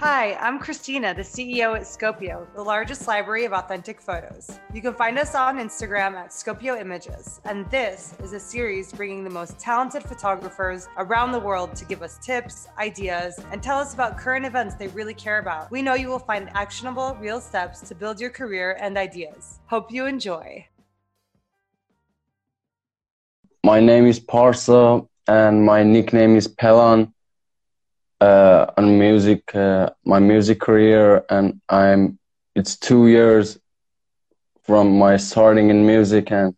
Hi, I'm Christina, the CEO at Scopio, the largest library of authentic photos. You can find us on Instagram at Scopio Images, and this is a series bringing the most talented photographers around the world to give us tips, ideas, and tell us about current events they really care about. We know you will find actionable, real steps to build your career and ideas. Hope you enjoy. My name is Parsa, and my nickname is Pelan uh, on music, uh, my music career, and I'm. It's two years from my starting in music, and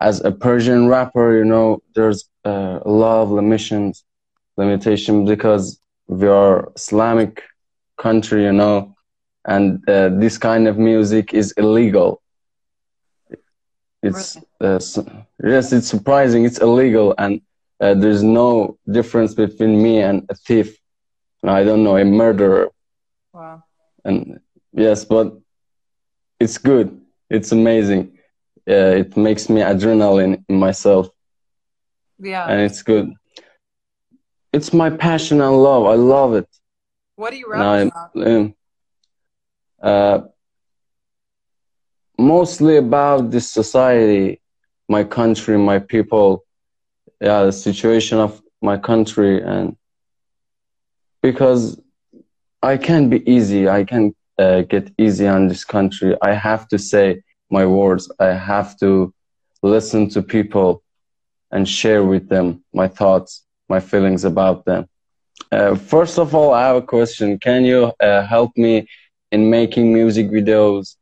as a Persian rapper, you know, there's uh, a lot of limitations, limitation because we are Islamic country, you know, and uh, this kind of music is illegal. It's uh, yes, it's surprising. It's illegal, and uh, there's no difference between me and a thief I don't know, a murderer. Wow. And yes, but it's good. It's amazing. Yeah, it makes me adrenaline in myself. Yeah. And it's good. It's my passion and love. I love it. What do you rap about? Uh, mostly about this society, my country, my people, yeah, the situation of my country and because I can't be easy. I can't uh, get easy on this country. I have to say my words. I have to listen to people and share with them my thoughts, my feelings about them. Uh, first of all, I have a question. Can you uh, help me in making music videos?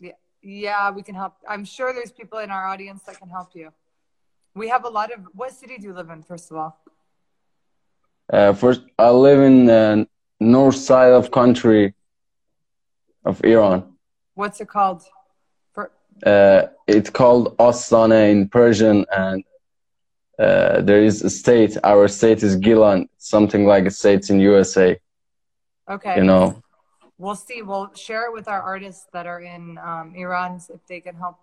Yeah, yeah, we can help. I'm sure there's people in our audience that can help you. We have a lot of. What city do you live in, first of all? Uh, first, I live in the north side of country of Iran. What's it called? For uh, it's called Astana in Persian, and uh, there is a state. Our state is Gilan, something like a state in USA. Okay. You know. We'll see. We'll share it with our artists that are in um, Iran if they can help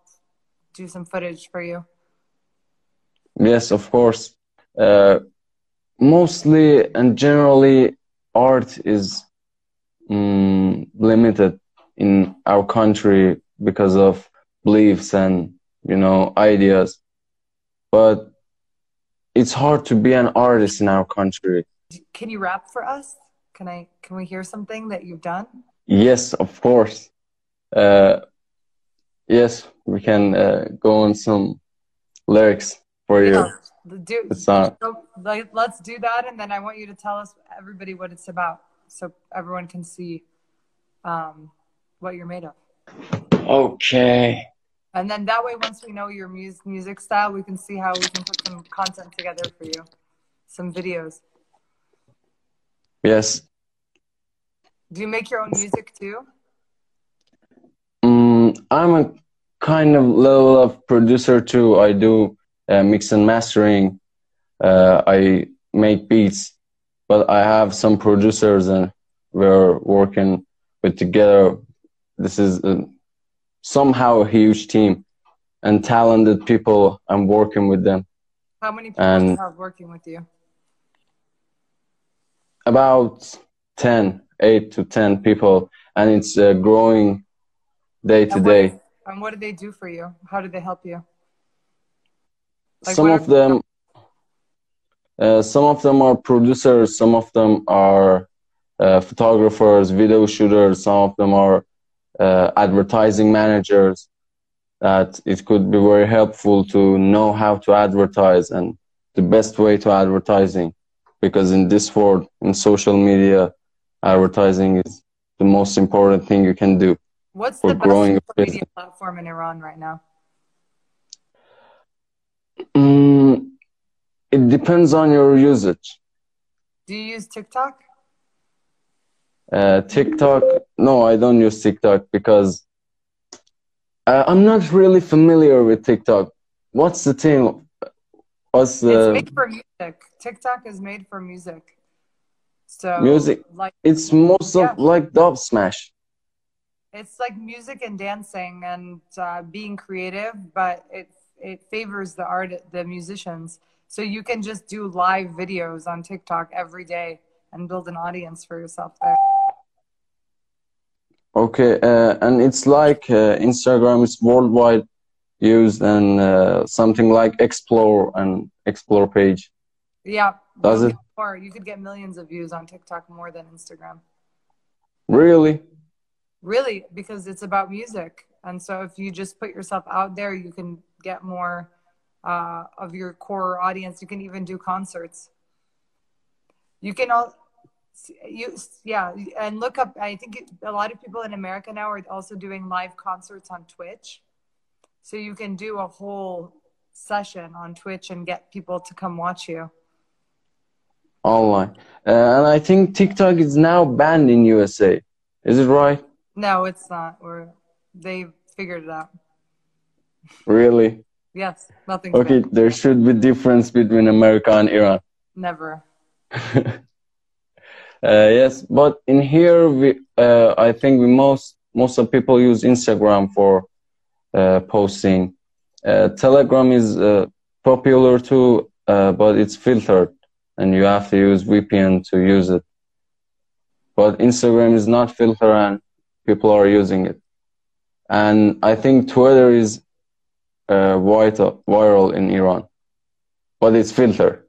do some footage for you. Yes, of course. Uh, mostly and generally art is mm, limited in our country because of beliefs and you know ideas. But it's hard to be an artist in our country. Can you rap for us? Can i can we hear something that you've done? Yes of course. Uh, yes we can uh, go on some lyrics for yeah. You do so like, let's do that and then i want you to tell us everybody what it's about so everyone can see um, what you're made of. Okay. And then that way once we know your music music style we can see how we can put some content together for you. Some videos. Yes. Do you make your own music too? Um, i'm a kind of level of producer too. I do uh, mix and mastering. Uh, I make beats, but I have some producers and we're working with together. This is a, somehow a huge team and talented people. I'm working with them. How many people and have working with you? About 10, 8 to 10 people. And it's uh, growing day to day. And what do they do for you? How do they help you? Like some of them, uh, some of them are producers. Some of them are uh, photographers, video shooters. Some of them are uh, advertising managers. That it could be very helpful to know how to advertise and the best way to advertising, because in this world, in social media, advertising is the most important thing you can do. What's the best growing media platform in Iran right now? Mm, it depends on your usage. Do you use TikTok? Uh, TikTok? No, I don't use TikTok because uh, I'm not really familiar with TikTok. What's the thing? What's the? It's made for music. TikTok is made for music. So music. Like it's most yeah. of like Dubsmash. It's like music and dancing and uh, being creative, but it's it favors the art the musicians so you can just do live videos on tiktok every day and build an audience for yourself there Okay, uh, and it's like uh, Instagram is worldwide used and uh, something like Explore and Explore page. Yeah. Does it? Or you could get millions of views on TikTok more than Instagram. Really? Really, because it's about music. And so if you just put yourself out there, you can get more uh, of your core audience. You can even do concerts. You can all you yeah and look up i think it, a lot of people in america now are also doing live concerts on twitch. So you can do a whole session on twitch and get people to come watch you. Online. Uh, and i think tiktok is now banned in usa is it right? No it's not. Or they figured it out really yes nothing okay there should be difference between america and iran never Uh, yes, but in here, we, uh, I think we most most of people use Instagram for uh, posting. Uh, Telegram is uh, popular too, uh, but it's filtered, and you have to use VPN to use it. But Instagram is not filtered, and people are using it. And I think Twitter is vital, viral in Iran, but it's filtered.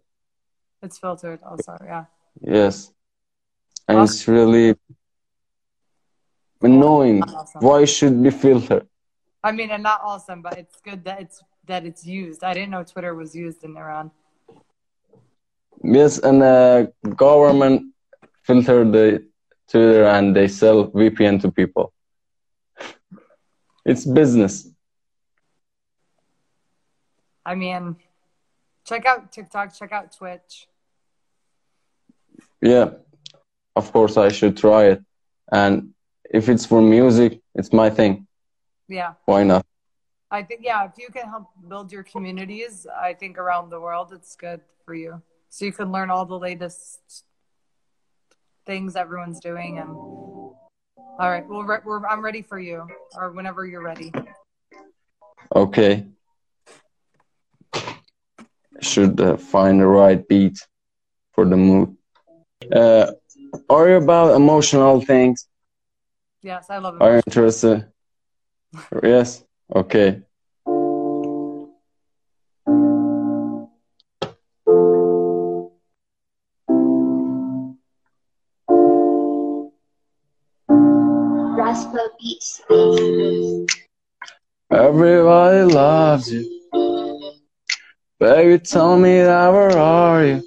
It's filtered, also, yeah. Yes and awesome. it's really annoying. Awesome. Why should be filtered? I mean, and not awesome, but it's good that it's that it's used. I didn't know Twitter was used in Iran. Yes, and the uh, government filtered the Twitter and they sell VPN to people. it's business. I mean, check out TikTok, check out Twitch. Yeah, of course I should try it. And if it's for music, it's my thing. Yeah. Why not? I think yeah, if you can help build your communities, I think around the world, it's good for you. So you can learn all the latest things everyone's doing, and all right, well, we're, we're, I'm ready for you, or whenever you're ready. Okay. Should uh, find the right beat for the mood. Uh, are you about emotional things? Yes, I love it. Are you interested? yes. Okay. Raspa Beats. Everybody loves you. Baby, tell me that where are you?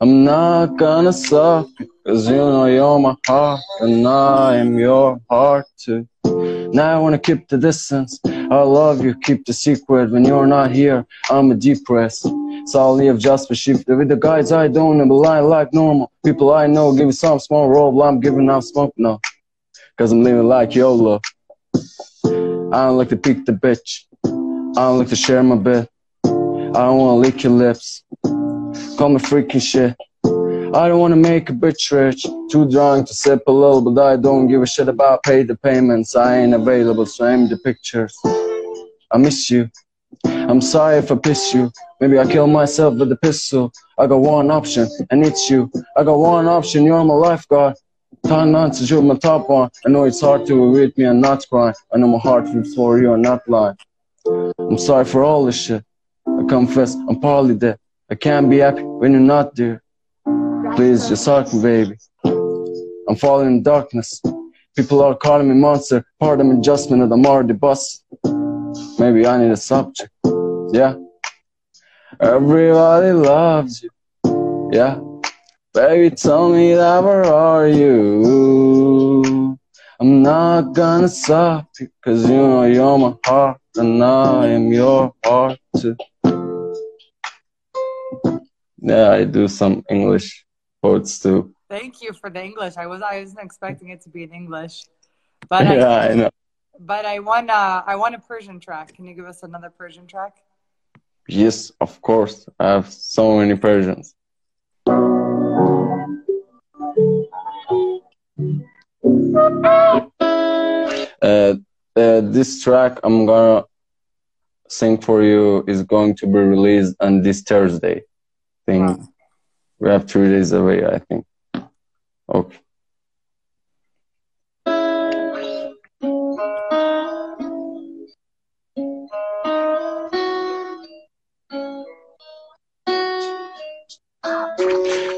I'm not gonna suck Cause you know you're my heart And I am your heart too. Now I wanna keep the distance. I love you, keep the secret When you're not here, I'm a depressed So I'll leave just for shift With the guys I don't know, lie like normal. People I know, give me some small role I'm giving out smoke now Cause I'm living like YOLO. I don't like to pick the bitch I don't like to share my bed I don't wanna lick your lips Call me freaking shit. I don't wanna make a bitch rich. Too drunk to sip a little, but I don't give a shit about pay the payments. I ain't available, so aim the pictures. I miss you. I'm sorry if I piss you. Maybe I kill myself with a pistol. I got one option, and it's you. I got one option, you're my lifeguard. Time not to shoot my top one. I know it's hard to with me and not cry. I know my heart beats for you and not lie. I'm sorry for all this shit. I confess, I'm probably dead. I can't be happy when you're not there. Please just hug me, baby. I'm falling in darkness. People are calling me monster. Part of adjustment that I'm already bust. Maybe I need a subject. Yeah. Everybody loves you. Yeah. Baby, tell me that where are you? I'm not gonna stop you, cause you know you're my heart, and I am your heart too. Yeah, I do some English quotes too. Thank you for the English. I was I wasn't expecting it to be in English, but yeah, I, I know. But I want uh, I want a Persian track. Can you give us another Persian track? Yes, of course. I have so many Persians. Uh, uh, this track I'm gonna sing for you is going to be released on this Thursday. I think wow. we have three days away. I think. Okay.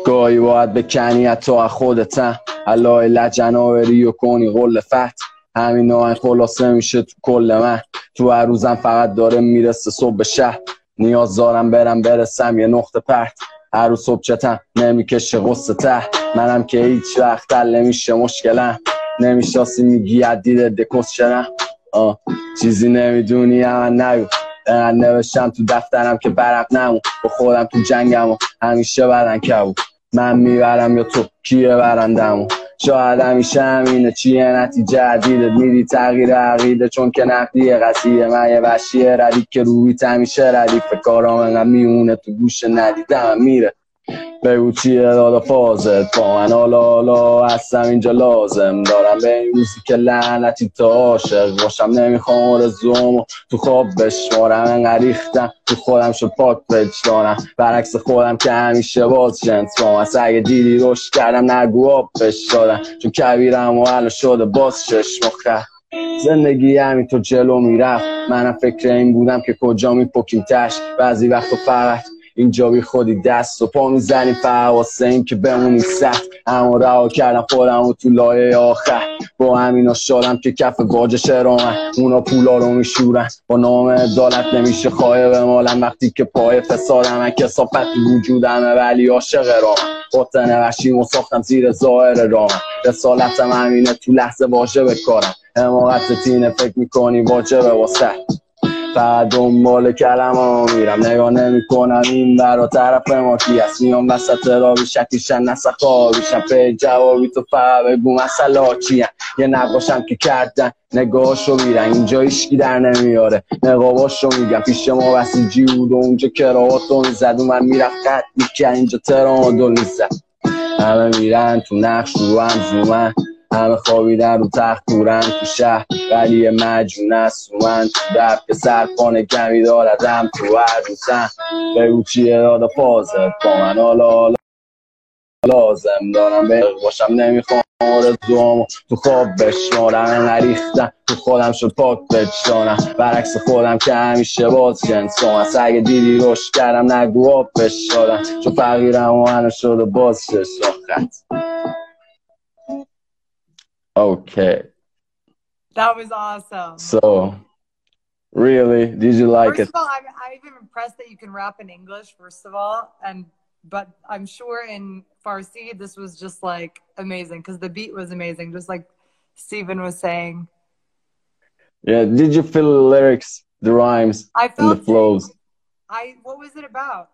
گاهی باید علای لجنا بری و کنی قول فت همین آهنگ خلاصه میشه تو کل من. تو هر روزم فقط داره می‌رسه صبح شهر. نیاز دارم برم برسم یه نقطه پرت. هر روز صبح چتم نمی‌کشه غصه ته. منم که هیچ وقت حل نمیشه مشکلم. نمیشاسی میگی عدید دکس شنم آه چیزی نمی‌دونی من نگو. نوشتم تو دفترم که برق نمون با خودم تو جنگم و همیشه بدن کبو من می‌برم یا تو؟ کیه برندمو شاید همیشه همینه چیه نتیجه عدیدت میری تغییر عقیده چون که نقدیه قصیه من یه وشیه ردیف که روی همیشه ردیف. کارام انقدر میونه تو گوش ندیدم میره. بگو چیه دادا فازت. با من حالا هستم اینجا لازم. دارم به این روزی که لعنتی تا عاشق باشم. نمی‌خوام آرزومو تو خواب بشمارم. انقدر ریختم تو خودم شد پاک دارم برعکس خودم که همیشه باز جنس با من. اگه دیدی روش کردم نگو آب دادم چون کبیرم و الان شده باز شش مخه زندگی همین تو جلو می‌رفت. منم فکر این بودم که کجا میپکیم تش. بعضی وقت فقط اینجا بی خودی دست و پا می‌زنی فواسه این که بمونی سخت. اما رها کردم خودم و تو لایه آخر. با همینا شادم که کف باج شرامن. اونا پولا رو میشورن. با نام عدالت نمیشه خواهی به مالم وقتی که پای فسادم من کسافتی وجودمه ولی عاشق رامن قطع و ساختم زیر ظاهر رامن رسالتم همینه تو لحظه واژه بکارم حماقت تینه فکر می‌کنی واجبه واسه. فقط دنبال کلم میرم. نگاه نمی کنم این برا طرف ما کی هست میام وسط را بی شکیشن نسخ آبیشن به جوابی تو فقط بگو مسئله چیه یه نقاشم که کردن. نگاهشو میرن. اینجا ایشکی در نمیاره. نقاباشو میگم. پیش ما وسیجی بود و اونجا کراواتو می‌زد. و من می‌رفت قد میکن اینجا ترامادول می‌زد. همه میرن تو نقش رو هم زومن همه خوابیدن رو تخت دورن تو شهر. ولی مجون است من تو درد. که سرپان کمی داردم تو هر روزن بگو چیه دادا پازت با من. حالا حالا لازم دارم به باشم. نمی‌خوام آرزوامو تو خواب بشمارم. نریختم. تو خودم شد پاک بچانم برعکس خودم که همیشه باز جنسام از اگه دیدی روش کردم نگو آب بشادم چون فقیرم و هنو شده باز شش Okay. That was awesome. So, really, did you like first it? First of all, I'm, I'm impressed that you can rap in English. First of all, and but I'm sure in Farsi this was just like amazing because the beat was amazing, just like Stephen was saying. Yeah, did you feel the lyrics, the rhymes, I felt and the flows? I what was it about?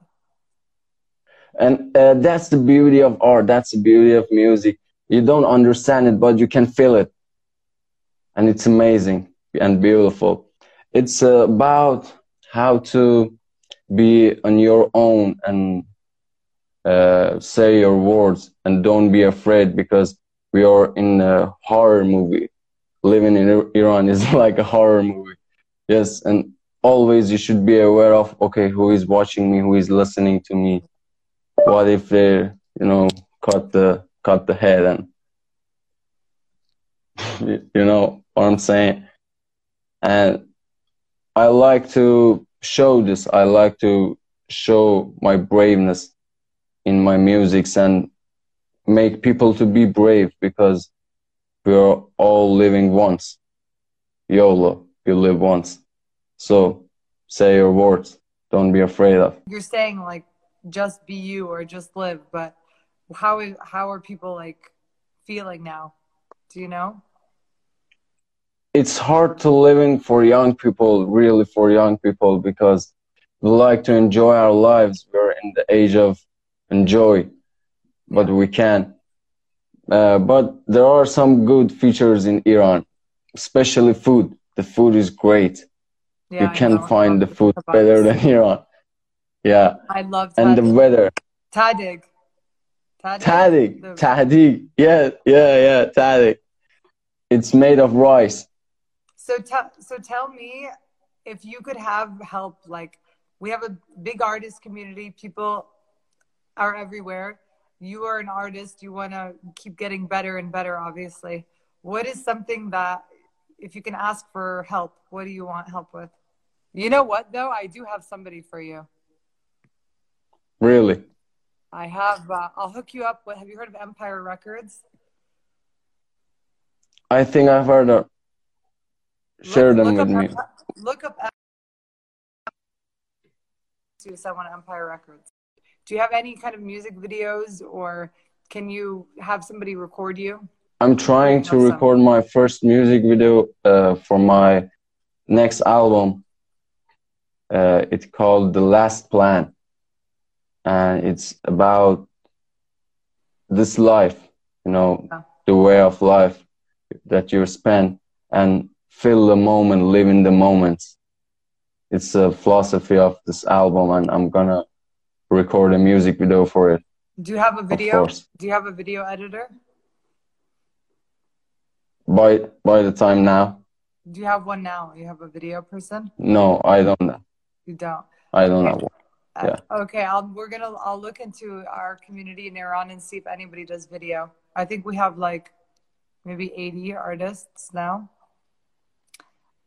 And uh, that's the beauty of art. That's the beauty of music you don't understand it, but you can feel it. And it's amazing and beautiful. It's about how to be on your own and uh, say your words and don't be afraid because we are in a horror movie. Living in Iran is like a horror movie. Yes, and always you should be aware of okay, who is watching me, who is listening to me. What if they, you know, cut the cut the head and you know what I'm saying? And I like to show this. I like to show my braveness in my musics and make people to be brave because we are all living once. YOLO, you live once. So say your words. Don't be afraid of. You're saying like just be you or just live, but how is how are people like feeling now? Do you know? It's hard to living for young people, really for young people, because we like to enjoy our lives. We're in the age of enjoy, but we can. Uh, but there are some good features in Iran, especially food. The food is great. Yeah, you can't find the food better than Iran. Yeah. I love And the weather. Tadig. Tadig. Tadig. Yeah, yeah, yeah, Tadig. It's made of rice. So tell so tell me if you could have help like we have a big artist community, people are everywhere. You are an artist, you want to keep getting better and better obviously. What is something that if you can ask for help, what do you want help with? You know what though? I do have somebody for you. Really? I have. Uh, I'll hook you up. with Have you heard of Empire Records? I think I've heard of. Share Look- them look with up me. Look up. To someone Empire Records. Do you have any kind of music videos, or can you have somebody record you? I'm trying to Awesome. record my first music video uh, for my next album. Uh, it's called The Last Plan, and it's about this life, you know, Yeah. the way of life that you spend, and feel the moment, live in the moments. It's a philosophy of this album, and I'm gonna record a music video for it, Do you have a video? Do you have a video editor? By by the time now, Do you have one now? You have a video person? no, I don't know. You don't. I don't Okay. Know. Uh, Yeah. Okay, I'll we're gonna I'll look into our community in Iran and see if anybody does video. I think we have like maybe 80 artists now.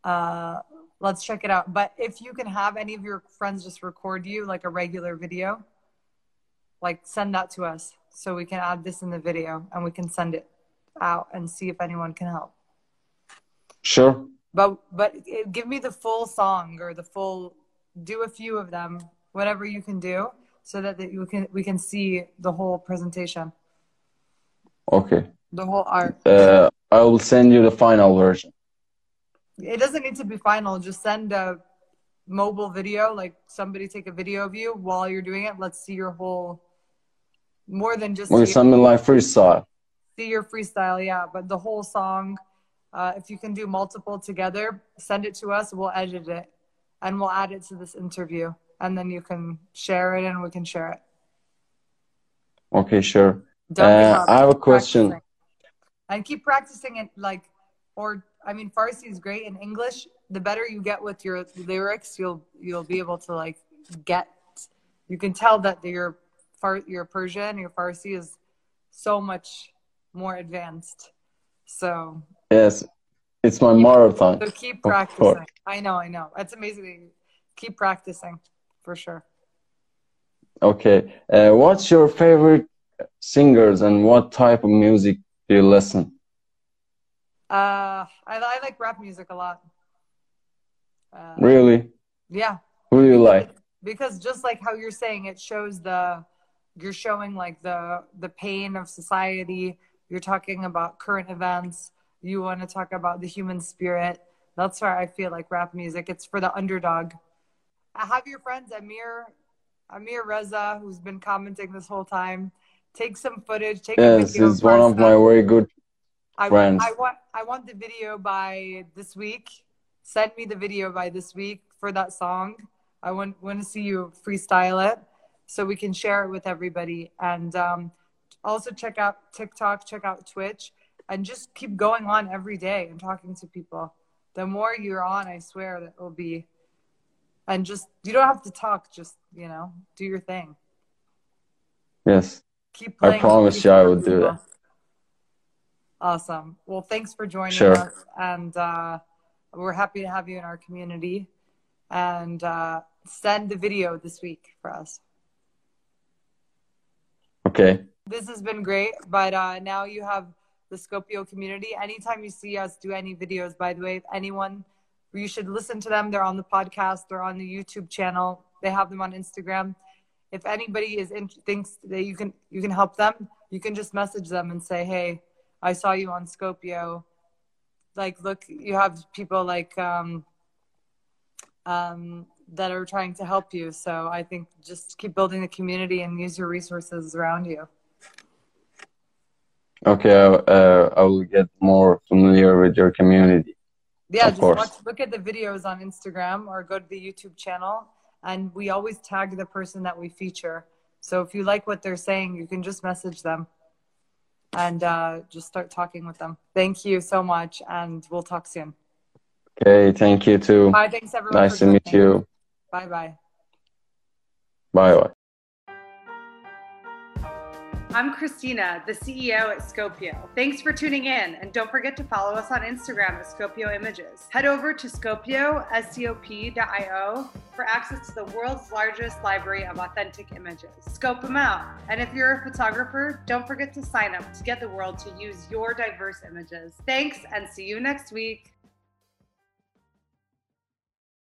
Uh, let's check it out. But if you can have any of your friends just record you like a regular video, like send that to us so we can add this in the video and we can send it out and see if anyone can help. Sure. But but give me the full song or the full. Do a few of them, whatever you can do, so that, that you can we can see the whole presentation, Okay. the whole art. Uh, I will send you the final version. It doesn't need to be final. Just send a mobile video, like somebody take a video of you while you're doing it. Let's see your whole. More than just see, something like freestyle. see your freestyle, yeah. But the whole song, uh, if you can do multiple together, send it to us. We'll edit it, and we'll add it to this interview, and then you can share it, and we can share it. Okay, sure. Uh. I have a question. practicing. And keep practicing it, like, or I mean, Farsi is great in English. The better you get with your lyrics, you'll you'll be able to like get. You can tell that your far your Persian, your Farsi is so much more advanced. So Yes, it's my marathon. so keep practicing. I know, I know. It's amazing. Keep practicing for sure. Okay. Uh, what's your favorite singers and what type of music do you listen? Uh, I, I like rap music a lot. Uh, Really? Yeah. Who do you like? because just like how you're saying it shows the you're showing like the the pain of society you're talking about current events you want to talk about the human spirit that's why i feel like rap music it's for the underdog i have your friends amir amir reza who's been commenting this whole time take some footage take a Yes, video he's one of my very good. I, friends. I want I want the video by this week. Send me the video by this week for that song. I want want to see you freestyle it so we can share it with everybody. And um, also check out TikTok, check out Twitch, and just keep going on every day and talking to people. The more you're on, I swear that it will be. And just you don't have to talk. Just you know, do your thing. Yes. Keep I playing. promise you I will do that. Awesome. Well, thanks for joining Sure. us, and uh, we're happy to have you in our community. And uh, send the video this week for us. Okay. This has been great, but uh, now you have the Scopio community. Anytime you see us do any videos, by the way, if anyone, you should listen to them. They're on the podcast. They're on the YouTube channel. They have them on Instagram. If anybody is in, thinks that you can you can help them, you can just message them and say, "Hey, I saw you on Scopio. Like, look, you have people like um, um, that are trying to help you. So I think just keep building the community and use your resources around you." Okay. Uh, I will get more familiar with your community. Yeah, Of just course. watch, look at the videos on Instagram or go to the YouTube channel. And we always tag the person that we feature. So if you like what they're saying, you can just message them and uh, just start talking with them. Thank you so much. And we'll talk soon. Okay. Thank you too. Bye. Thanks, everyone. Nice to meet you. Bye bye. Bye bye. I'm Christina, the CEO at Scopio. Thanks for tuning in, and don't forget to follow us on Instagram at Scopio Images. Head over to Scopio, S-C-O-P.io for access to the world's largest library of authentic images. Scope them out. And if you're a photographer, don't forget to sign up to get the world to use your diverse images. Thanks, and see you next week.